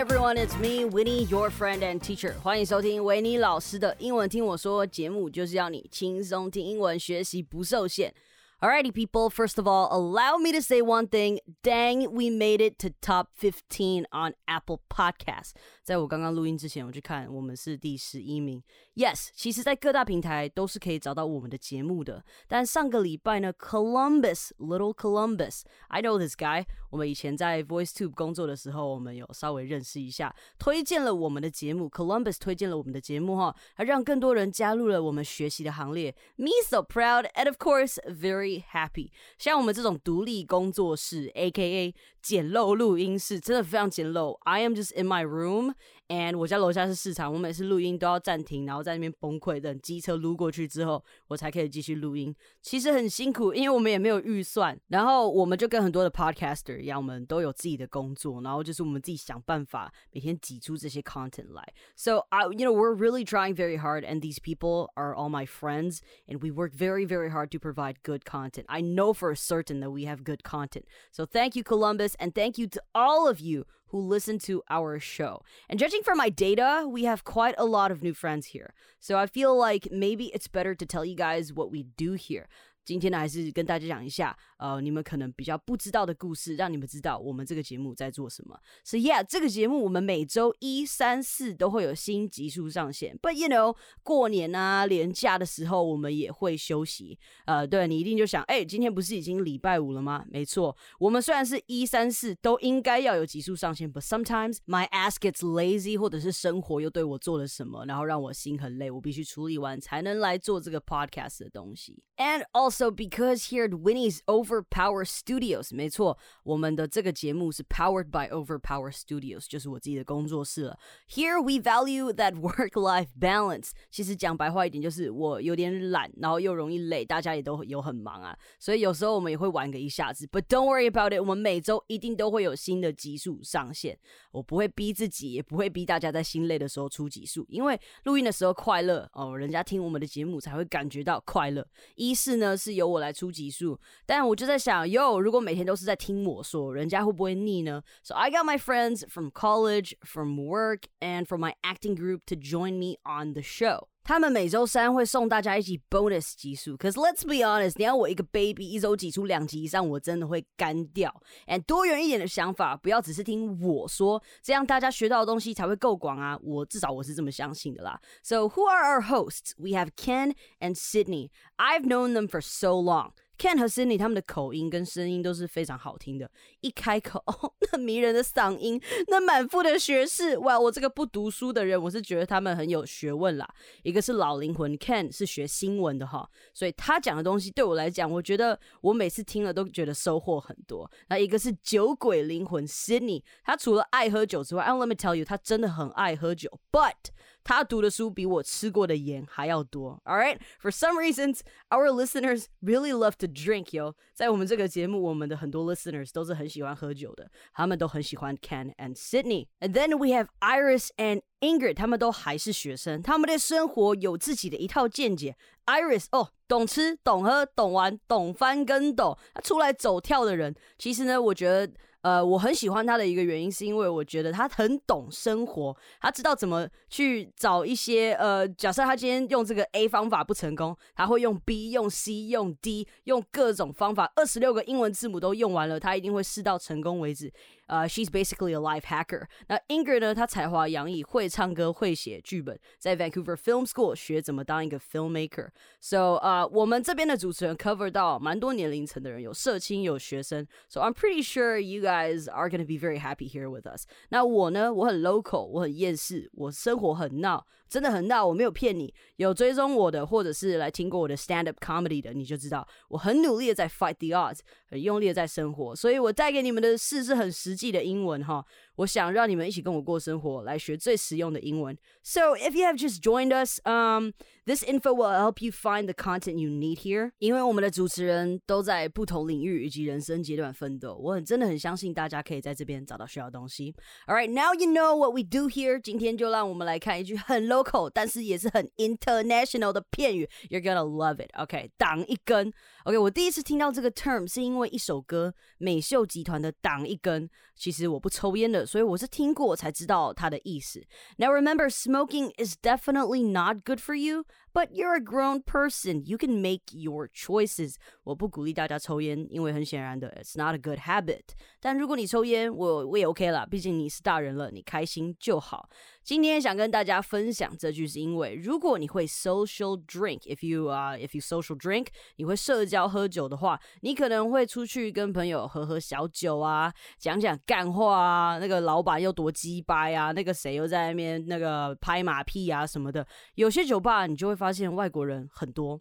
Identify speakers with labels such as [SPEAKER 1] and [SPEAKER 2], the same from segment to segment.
[SPEAKER 1] everyone, it's me, Winnie, your friend and teacher. 欢迎收听维尼老师的英文听我说节目，就是要你轻松听英文，学习不受限。Alrighty, people, first of all, allow me to say one thing. Dang, we made it to top 15 on Apple Podcasts. 在我刚刚录音之前，我去看，我们是第十一名。Yes，其实，在各大平台都是可以找到我们的节目的。但上个礼拜呢，Columbus，Little Columbus，I know this guy。我们以前在 VoiceTube 工作的时候，我们有稍微认识一下，推荐了我们的节目。Columbus 推荐了我们的节目哈，还让更多人加入了我们学习的行列。Me so proud and of course very happy，像我们这种独立工作室，A.K.A. 简陋录音室，真的非常简陋。I am just in my room。 And 我家楼下是市场，我每次录音都要暂停，然后在那边崩溃，等机车撸过去之后，我才可以继续录音。其实很辛苦，因为我们也没有预算。然后我们就跟很多的 podcaster 一样，我们都有自己的工作，然后就是我们自己想办法每天挤出这些 content 来。So I, you know, we're really trying very hard, and these people are all my friends, and we work very, very hard to provide good content. I know for certain that we have good content. So thank you, Columbus, and thank you to all of you who listen to our show. And judging from my data, we have quite a lot of new friends here. So I feel like maybe it's better to tell you guys what we do here. 今天呢，还是跟大家讲一下，呃，你们可能比较不知道的故事，让你们知道我们这个节目在做什么。So yeah，这个节目我们每周一、三、四都会有新集数上线。But you know，过年啊、年假的时候，我们也会休息。呃，对你一定就想，哎，今天不是已经礼拜五了吗？没错，我们虽然是一、三、四都应该要有集数上线，but sometimes my ass gets lazy，或者是生活又对我做了什么，然后让我心很累，我必须处理完才能来做这个 podcast 的东西。And also also because here at Winnie's Overpower Studios，没错，我们的这个节目是 powered by Overpower Studios，就是我自己的工作室了。Here we value that work-life balance。其实讲白话一点，就是我有点懒，然后又容易累，大家也都有很忙啊，所以有时候我们也会玩个一下子。But don't worry about it，我们每周一定都会有新的集数上线。我不会逼自己，也不会逼大家在心累的时候出集数，因为录音的时候快乐哦，人家听我们的节目才会感觉到快乐。一是呢 是。是由我来出集数，但我就在想，哟，如果每天都是在听我说，人家会不会腻呢？So I got my friends from college, from work, and from my acting group to join me on the show. 他们每周三会送大家一集 bonus 集数可是 let's be honest，你要我一个 baby 一周挤出两集以上，我真的会干掉。And 多元一点的想法，不要只是听我说，这样大家学到的东西才会够广啊。我至少我是这么相信的啦。So who are our hosts? We have Ken and Sydney. I've known them for so long. Ken 和 Cindy 他们的口音跟声音都是非常好听的，一开口，那迷人的嗓音，那满腹的学识，哇！我这个不读书的人，我是觉得他们很有学问啦。一个是老灵魂，Ken 是学新闻的哈，所以他讲的东西对我来讲，我觉得我每次听了都觉得收获很多。那一个是酒鬼灵魂，Cindy，他除了爱喝酒之外，I，Let me tell you，他真的很爱喝酒，But 他读的书比我吃过的盐还要多。All right, for some reasons, our listeners really love to drink, yo。在我们这个节目，我们的很多 listeners 都是很喜欢喝酒的，他们都很喜欢 Ken and Sydney。And then we have Iris and Ingrid，他们都还是学生，他们对生活有自己的一套见解。Iris 哦，懂吃、懂喝、懂玩、懂翻跟斗，他出来走跳的人。其实呢，我觉得。呃，我很喜欢他的一个原因，是因为我觉得他很懂生活，他知道怎么去找一些呃，假设他今天用这个 A 方法不成功，他会用 B、用 C、用 D，用各种方法，二十六个英文字母都用完了，他一定会试到成功为止。呃，she's basically a life hacker。那 Inger 呢，她才华洋溢，会唱歌，会写剧本，在 Vancouver Film School 学怎么当一个 filmmaker。So 呃，我们这边的主持人 cover 到蛮多年龄层的人，有社青，有学生。So I'm pretty sure you are going to be very happy here with us。那我呢，我很 local，我很厌世，我生活很闹。 真的很闹，我没有骗你。有追踪我的，或者是来听过我的 stand up comedy 的，你就知道我很努力的在 fight the odds，很用力的在生活。所以我带给你们的事是很实际的英文哈。我想让你们一起跟我过生活，来学最实用的英文。So if you have just joined us, um, this info will help you find the content you need here. 因为我们的主持人都在不同领域以及人生阶段奋斗，我很真的很相信大家可以在这边找到需要的东西。All right, now you know what we do here. 今天就让我们来看一句很 low local，但是也是很 international 的片语。You're gonna love it. OK，挡一根。OK，我第一次听到这个 term 是因为一首歌，美秀集团的《挡一根》。其实我不抽烟的，所以我是听过才知道它的意思。Now remember, smoking is definitely not good for you. But you're a grown person. You can make your choices. 我不鼓励大家抽烟，因为很显然的，it's not a good habit. 但如果你抽烟，我我也 OK 了，毕竟你是大人了，你开心就好。今天想跟大家分享这句，是因为如果你会 social drink，if you 啊、uh,，if you social drink，你会社交喝酒的话，你可能会出去跟朋友喝喝小酒啊，讲讲干话啊，那个老板又多鸡掰啊，那个谁又在那边那个拍马屁啊什么的。有些酒吧你就会 发现外国人很多。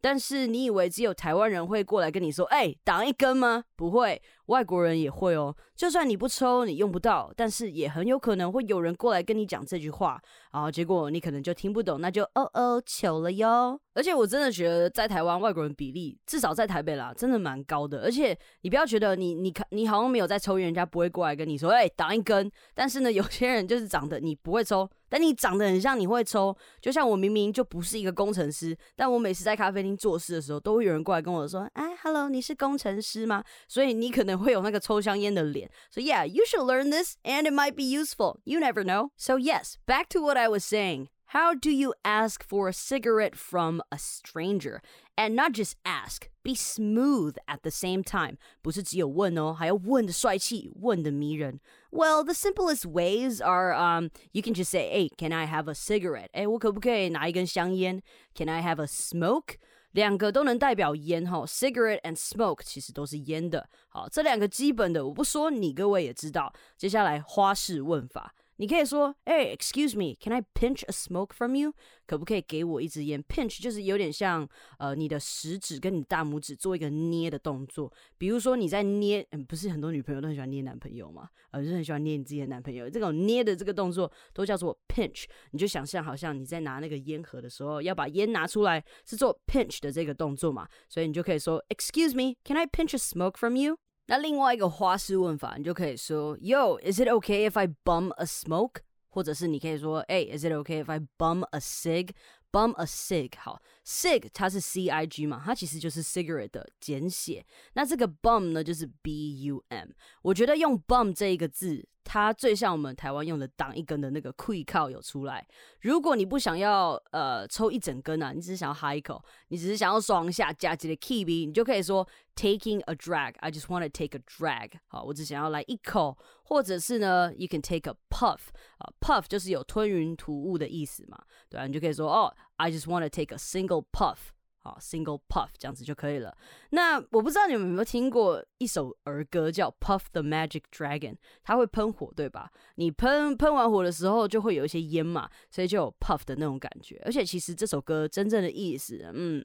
[SPEAKER 1] 但是你以为只有台湾人会过来跟你说，哎，挡一根吗？不会，外国人也会哦。就算你不抽，你用不到，但是也很有可能会有人过来跟你讲这句话，然后结果你可能就听不懂，那就哦哦糗了哟。而且我真的觉得在台湾外国人比例，至少在台北啦，真的蛮高的。而且你不要觉得你你看你好像没有在抽烟，人家不会过来跟你说，哎，挡一根。但是呢，有些人就是长得你不会抽。但你长得很像你会抽，就像我明明就不是一个工程师，但我每次在咖啡厅做事的时候，都会有人过来跟我说：“哎，Hello，你是工程师吗？”所以你可能会有那个抽香烟的脸。So yeah, you should learn this, and it might be useful. You never know. So yes, back to what I was saying. How do you ask for a cigarette from a stranger? And not just ask, be smooth at the same time. 不是只有问哦，还要问的帅气，问的迷人。Well, the simplest ways are um, you can just say, "Hey, can I have a cigarette?" 哎，我可不可以拿一根香烟？Can I have a smoke? 两个都能代表烟哈，cigarette and smoke 其实都是烟的。好，这两个基本的我不说，你各位也知道。接下来花式问法。你可以说，哎，Excuse me，Can I pinch a smoke from you？可不可以给我一支烟？Pinch 就是有点像呃你的食指跟你大拇指做一个捏的动作。比如说你在捏，嗯，不是很多女朋友都很喜欢捏男朋友嘛？呃，就是很喜欢捏你自己的男朋友。这种捏的这个动作都叫做 pinch。你就想象好像你在拿那个烟盒的时候，要把烟拿出来是做 pinch 的这个动作嘛？所以你就可以说，Excuse me，Can I pinch a smoke from you？那另外一个花式问法，你就可以说，Yo，is it okay if I bum a smoke？或者是你可以说，哎，is it okay if I bum a cig？bum a cig，好，cig 它是 c i g 嘛，它其实就是 cigarette 的简写。那这个 bum 呢，就是 b u m。我觉得用 bum 这一个字。它最像我们台湾用的挡一根的那个 quick 靠有出来。如果你不想要呃抽一整根啊，你只是想要哈一口，你只是想要爽下加几的 key b，你就可以说 taking a drag。I just want to take a drag。好，我只想要来一口，或者是呢，you can take a puff。啊，puff 就是有吞云吐雾的意思嘛，对啊，你就可以说哦，I just want to take a single puff。好，single puff 这样子就可以了。那我不知道你们有没有听过一首儿歌叫《Puff the Magic Dragon》，它会喷火，对吧？你喷喷完火的时候，就会有一些烟嘛，所以就有 puff 的那种感觉。而且其实这首歌真正的意思，嗯，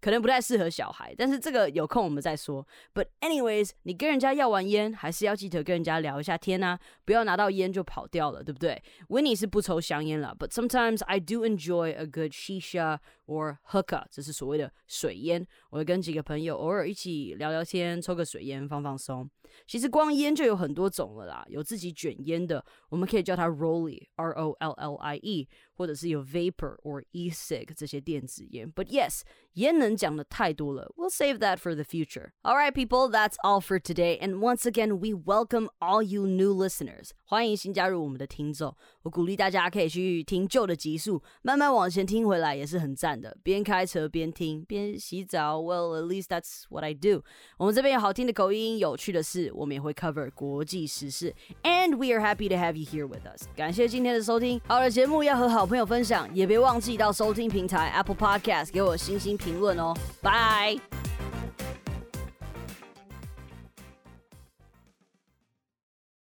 [SPEAKER 1] 可能不太适合小孩，但是这个有空我们再说。But anyways，你跟人家要完烟，还是要记得跟人家聊一下天啊，不要拿到烟就跑掉了，对不对？Winnie 是不抽香烟了，But sometimes I do enjoy a good shisha or hookah，这是所谓水烟。我会跟几个朋友偶尔一起聊聊天，抽个水烟放放松。其实光烟就有很多种了啦，有自己卷烟的，我们可以叫它 rollie，r o l l i e，或者是有 vapor or e-cig 这些电子烟。But yes，烟能讲的太多了，we'll save that for the future. All right, people, that's all for today. And once again, we welcome all you new listeners. 欢迎新加入我们的听众。我鼓励大家可以去听旧的集数，慢慢往前听回来也是很赞的。边开车边听，边洗澡。Well, at least that's what I do. 我们这边有好听的口音，有趣的事，我们也会 cover 国际时事。And we are happy to have you here with us. 感谢今天的收听。好的节目要和 朋友分享，也别忘记到收听平台 Apple Podcast 给我星星评论哦。拜。